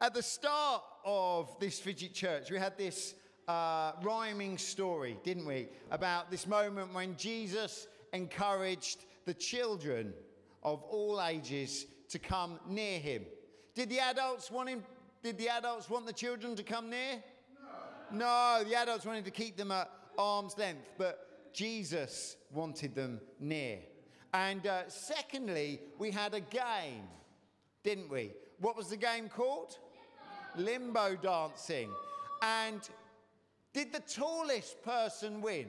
At the start of this Fidget Church, we had this uh, rhyming story, didn't we? About this moment when Jesus encouraged the children of all ages to come near him. Did the adults want him? Did the adults want the children to come near? No. No, the adults wanted to keep them at arm's length, but Jesus wanted them near. And uh, secondly, we had a game, didn't we? What was the game called? Limbo dancing. And did the tallest person win?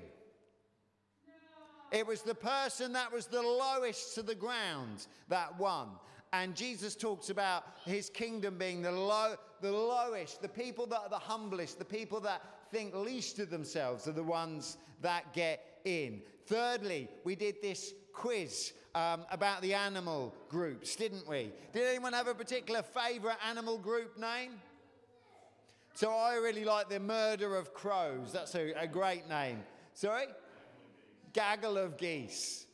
It was the person that was the lowest to the ground that won. And Jesus talks about his kingdom being the, low, the lowest, the people that are the humblest, the people that think least of themselves are the ones that get in. Thirdly, we did this quiz um, about the animal groups, didn't we? Did anyone have a particular favourite animal group name? So I really like the murder of crows. That's a, a great name. Sorry? Gaggle of geese.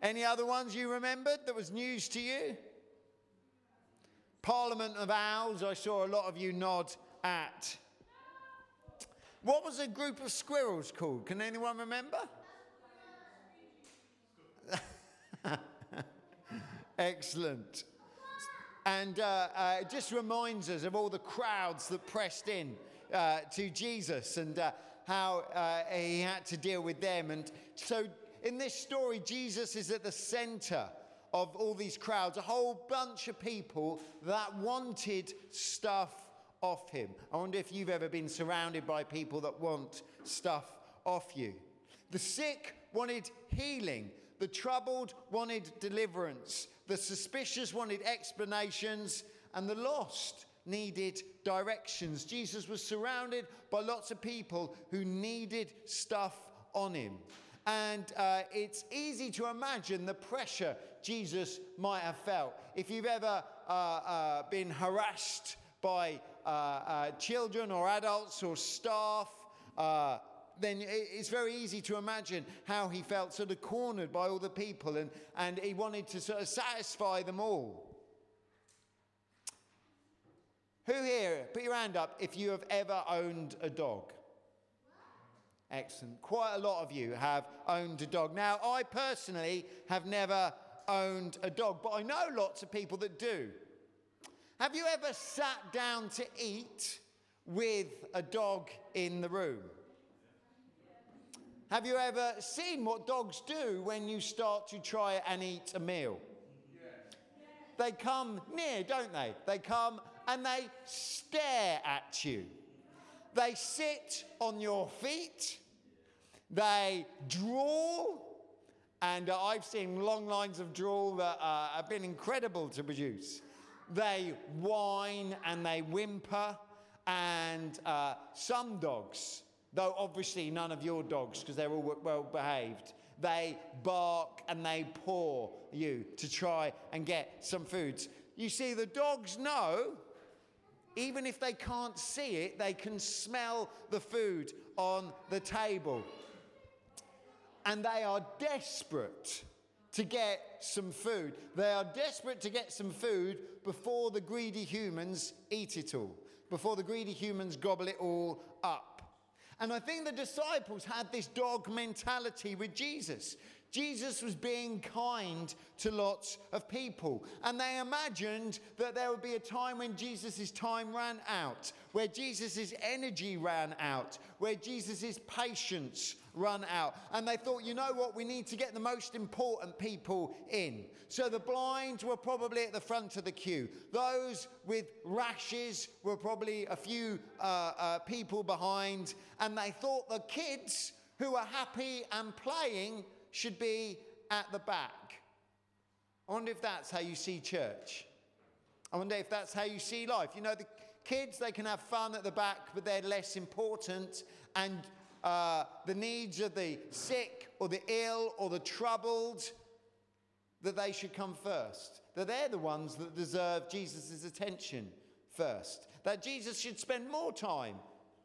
Any other ones you remembered that was news to you? Parliament of Owls, I saw a lot of you nod at. What was a group of squirrels called? Can anyone remember? Excellent. And uh, uh, it just reminds us of all the crowds that pressed in uh, to Jesus and uh, how uh, he had to deal with them. And so in this story, Jesus is at the center of all these crowds, a whole bunch of people that wanted stuff off him. I wonder if you've ever been surrounded by people that want stuff off you. The sick wanted healing, the troubled wanted deliverance, the suspicious wanted explanations, and the lost needed directions. Jesus was surrounded by lots of people who needed stuff on him. And uh, it's easy to imagine the pressure Jesus might have felt. If you've ever uh, uh, been harassed by uh, uh, children or adults or staff, uh, then it's very easy to imagine how he felt sort of cornered by all the people and, and he wanted to sort of satisfy them all. Who here, put your hand up if you have ever owned a dog? Excellent. Quite a lot of you have owned a dog. Now, I personally have never owned a dog, but I know lots of people that do. Have you ever sat down to eat with a dog in the room? Have you ever seen what dogs do when you start to try and eat a meal? They come near, don't they? They come and they stare at you. They sit on your feet. They drool. And uh, I've seen long lines of drool that uh, have been incredible to produce. They whine and they whimper. And uh, some dogs though obviously none of your dogs, because they're all well behaved, they bark and they paw you to try and get some foods. You see, the dogs know, even if they can't see it, they can smell the food on the table. And they are desperate to get some food. They are desperate to get some food before the greedy humans eat it all, before the greedy humans gobble it all up. And I think the disciples had this dog mentality with Jesus. Jesus was being kind to lots of people. And they imagined that there would be a time when Jesus' time ran out, where Jesus' energy ran out, where Jesus' patience ran out. And they thought, you know what, we need to get the most important people in. So the blind were probably at the front of the queue. Those with rashes were probably a few uh, uh, people behind. And they thought the kids who were happy and playing should be at the back. I wonder if that's how you see church. I wonder if that's how you see life. You know, the kids, they can have fun at the back, but they're less important. And uh, the needs of the sick or the ill or the troubled, that they should come first. That they're the ones that deserve Jesus' attention first. That Jesus should spend more time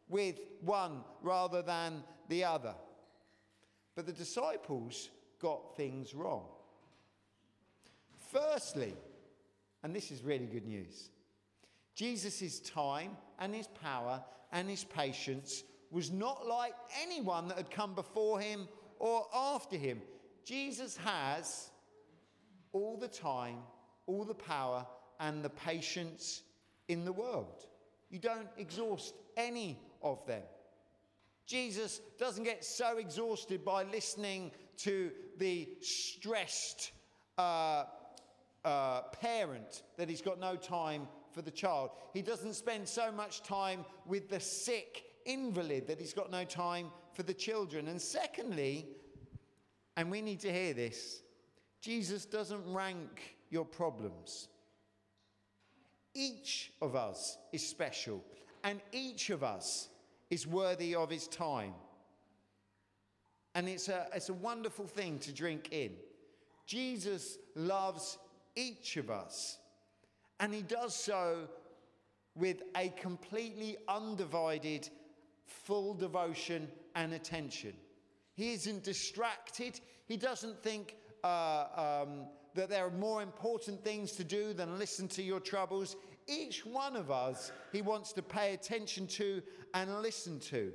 with one rather than the other. But the disciples got things wrong. Firstly, and this is really good news, Jesus' time and his power and his patience was not like anyone that had come before him or after him. Jesus has all the time, all the power, and the patience in the world. You don't exhaust any of them. Jesus doesn't get so exhausted by listening to the stressed uh, uh, parent that he's got no time for the child. He doesn't spend so much time with the sick invalid that he's got no time for the children. And secondly, and we need to hear this Jesus doesn't rank your problems. Each of us is special, and each of us is worthy of his time. And it's a, it's a wonderful thing to drink in. Jesus loves each of us, and he does so with a completely undivided, full devotion and attention. He isn't distracted. He doesn't think uh, um, that there are more important things to do than listen to your troubles. Each one of us, he wants to pay attention to and listen to.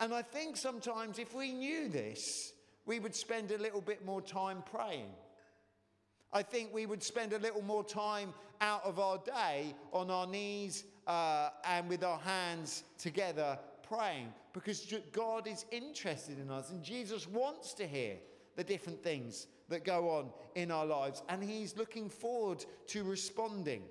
And I think sometimes if we knew this, we would spend a little bit more time praying. I think we would spend a little more time out of our day on our knees uh, and with our hands together praying because God is interested in us and Jesus wants to hear the different things that go on in our lives and He's looking forward to responding.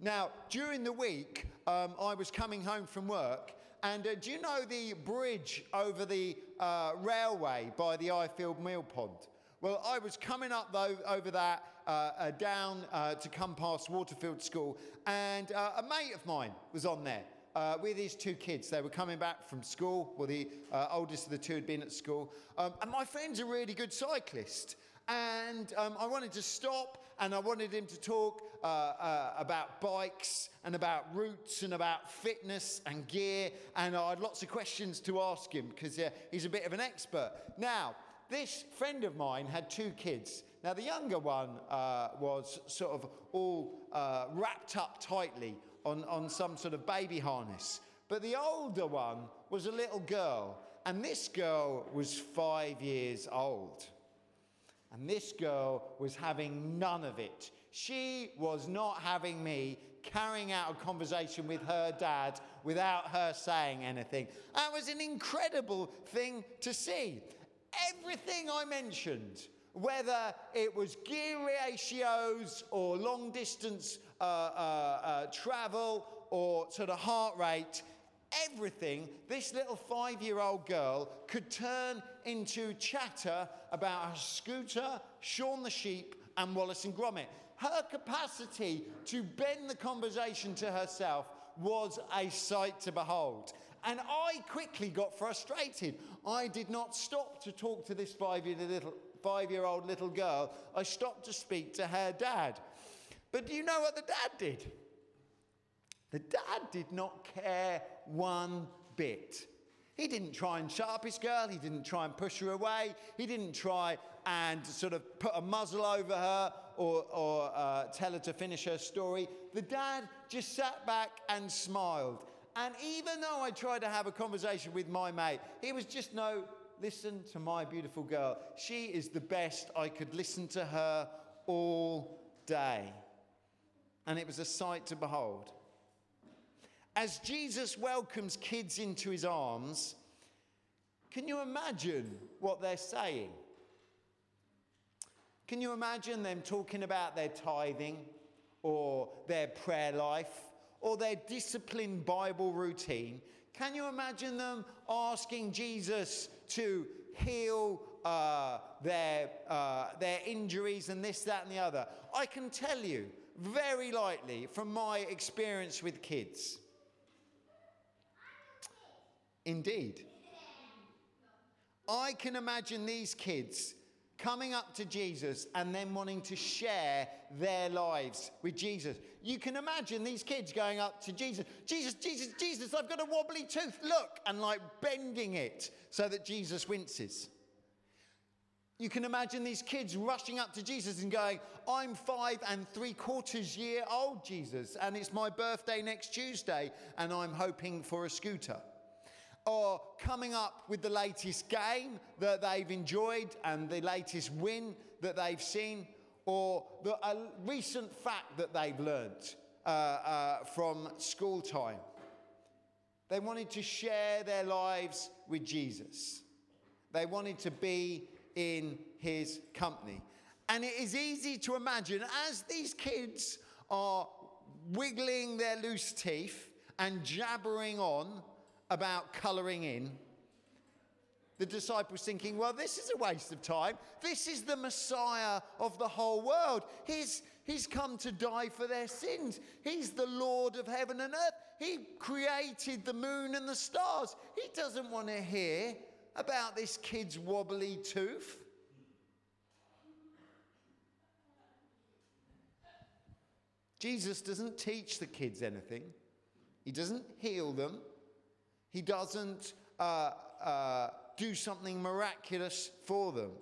Now, during the week, um, I was coming home from work and uh, do you know the bridge over the uh, railway by the Ifield Mill Pond? Well, I was coming up though, over that uh, uh down uh, to come past Waterfield School, and uh, a mate of mine was on there. Uh, with these two kids. They were coming back from school. Well, the uh, oldest of the two had been at school. Um, and my friend's a really good cyclist. And um, I wanted to stop and I wanted him to talk uh, uh, about bikes and about routes and about fitness and gear. And I had lots of questions to ask him because he's a bit of an expert. Now, this friend of mine had two kids. Now, the younger one uh, was sort of all uh, wrapped up tightly on, on some sort of baby harness. But the older one was a little girl, and this girl was five years old. And this girl was having none of it. She was not having me carrying out a conversation with her dad without her saying anything. That was an incredible thing to see. Everything I mentioned, whether it was gear ratios or long distance uh, uh, uh, travel or sort of heart rate, everything, this little five year old girl could turn into chatter about her scooter, Shaun the sheep, and Wallace and Gromit. Her capacity to bend the conversation to herself was a sight to behold. And I quickly got frustrated. I did not stop to talk to this five year, little, five year old little girl. I stopped to speak to her dad. But do you know what the dad did? The dad did not care one bit. He didn't try and shut up his girl. He didn't try and push her away. He didn't try and sort of put a muzzle over her or, or uh, tell her to finish her story. The dad just sat back and smiled. And even though I tried to have a conversation with my mate, he was just no, listen to my beautiful girl. She is the best. I could listen to her all day. And it was a sight to behold. As Jesus welcomes kids into his arms, can you imagine what they're saying? Can you imagine them talking about their tithing or their prayer life or their disciplined Bible routine? Can you imagine them asking Jesus to heal uh, their, uh, their injuries and this, that, and the other? I can tell you very lightly from my experience with kids indeed. I can imagine these kids coming up to Jesus and then wanting to share their lives with Jesus. You can imagine these kids going up to Jesus, Jesus, Jesus, Jesus, I've got a wobbly tooth, look, and like bending it so that Jesus winces. You can imagine these kids rushing up to Jesus and going, I'm five and three quarters year old, Jesus, and it's my birthday next Tuesday, and I'm hoping for a scooter. Or coming up with the latest game that they've enjoyed and the latest win that they've seen, or the, a recent fact that they've learnt uh, uh, from school time. They wanted to share their lives with Jesus. They wanted to be in his company. And it is easy to imagine as these kids are wiggling their loose teeth and jabbering on about colouring in, the disciples thinking, well, this is a waste of time. This is the Messiah of the whole world. He's, he's come to die for their sins. He's the Lord of heaven and earth. He created the moon and the stars. He doesn't want to hear about this kid's wobbly tooth. Jesus doesn't teach the kids anything. He doesn't heal them. He doesn't uh, uh, do something miraculous for them.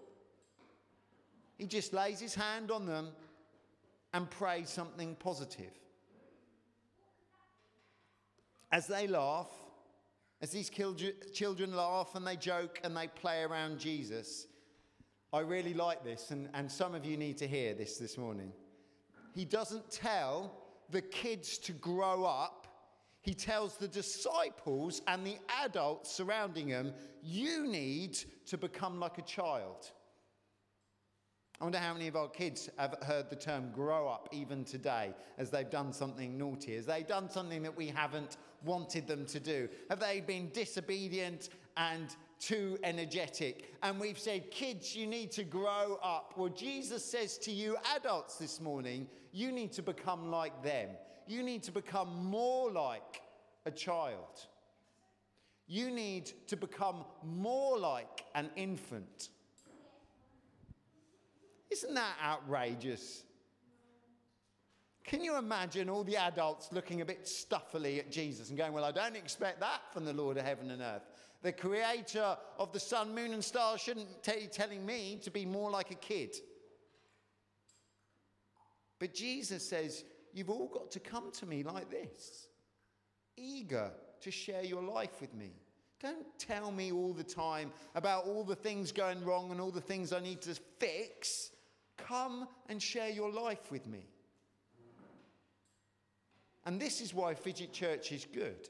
He just lays his hand on them and prays something positive. As they laugh, as these children laugh and they joke and they play around Jesus, I really like this, and, and some of you need to hear this this morning. He doesn't tell the kids to grow up, he tells the disciples and the adults surrounding them, you need to become like a child. I wonder how many of our kids have heard the term grow up even today as they've done something naughty, as they've done something that we haven't wanted them to do? Have they been disobedient and too energetic? And we've said, kids, you need to grow up. Well, Jesus says to you, adults, this morning, you need to become like them. You need to become more like a child. You need to become more like an infant. Isn't that outrageous? Can you imagine all the adults looking a bit stuffily at Jesus and going, Well, I don't expect that from the Lord of heaven and earth. The creator of the sun, moon, and stars shouldn't be telling me to be more like a kid. But Jesus says, You've all got to come to me like this, eager to share your life with me. Don't tell me all the time about all the things going wrong and all the things I need to fix. Come and share your life with me. And this is why Fidget Church is good.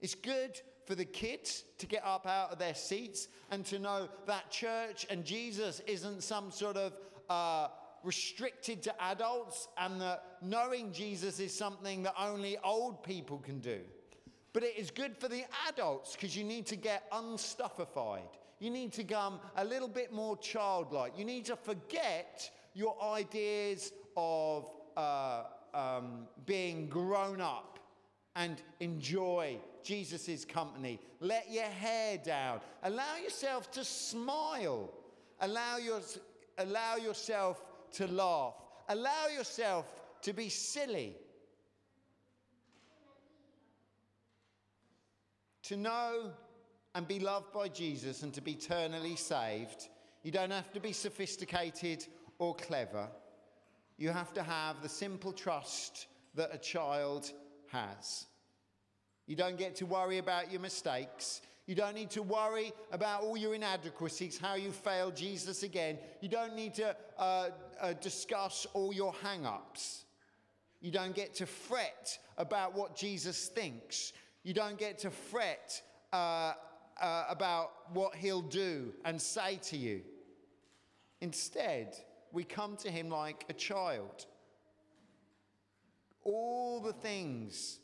It's good for the kids to get up out of their seats and to know that church and Jesus isn't some sort of uh, restricted to adults and that knowing Jesus is something that only old people can do. But it is good for the adults because you need to get unstuffified. You need to become a little bit more childlike. You need to forget your ideas of uh, um, being grown up and enjoy Jesus' company. Let your hair down. Allow yourself to smile. Allow, your, allow yourself to laugh. Allow yourself to be silly. To know and be loved by Jesus and to be eternally saved, you don't have to be sophisticated or clever. You have to have the simple trust that a child has. You don't get to worry about your mistakes. You don't need to worry about all your inadequacies, how you failed Jesus again. You don't need to uh, uh, discuss all your hang ups. You don't get to fret about what Jesus thinks. You don't get to fret uh, uh about what he'll do and say to you. Instead, we come to him like a child. All the things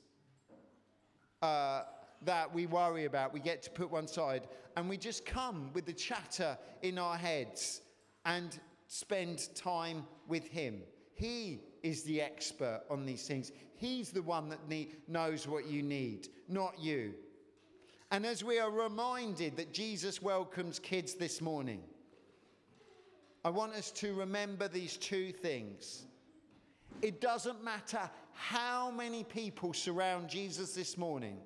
uh, that we worry about, we get to put one side, and we just come with the chatter in our heads and spend time with him. He is the expert on these things. He's the one that need, knows what you need, not you. And as we are reminded that Jesus welcomes kids this morning, I want us to remember these two things. It doesn't matter how many people surround Jesus this morning,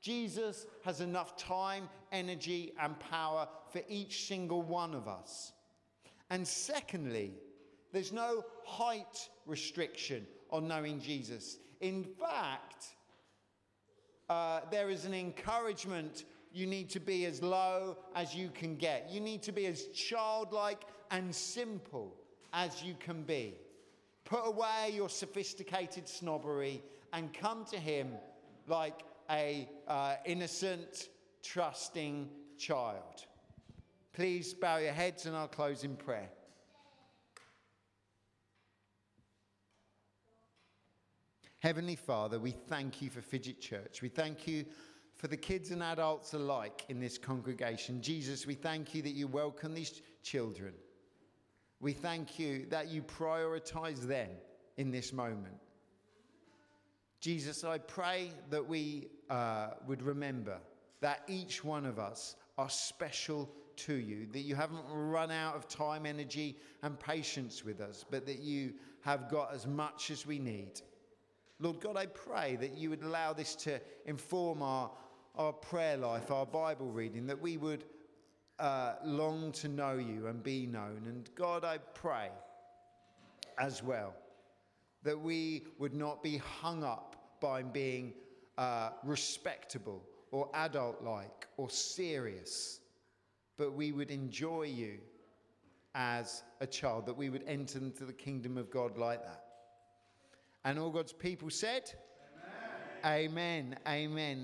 Jesus has enough time, energy, and power for each single one of us. And secondly, there's no height restriction on knowing Jesus. In fact, uh, there is an encouragement you need to be as low as you can get. You need to be as childlike and simple as you can be. Put away your sophisticated snobbery and come to Him like a uh, innocent, trusting child. Please bow your heads and I'll close in prayer. Heavenly Father, we thank you for Fidget Church. We thank you for the kids and adults alike in this congregation. Jesus, we thank you that you welcome these children. We thank you that you prioritize them in this moment. Jesus, I pray that we uh, would remember that each one of us are special to you, that you haven't run out of time, energy, and patience with us, but that you have got as much as we need. Lord God, I pray that you would allow this to inform our, our prayer life, our Bible reading, that we would uh, long to know you and be known. And God, I pray as well that we would not be hung up by being uh, respectable or adult like or serious, but we would enjoy you as a child, that we would enter into the kingdom of God like that. And all God's people said, Amen, amen. amen.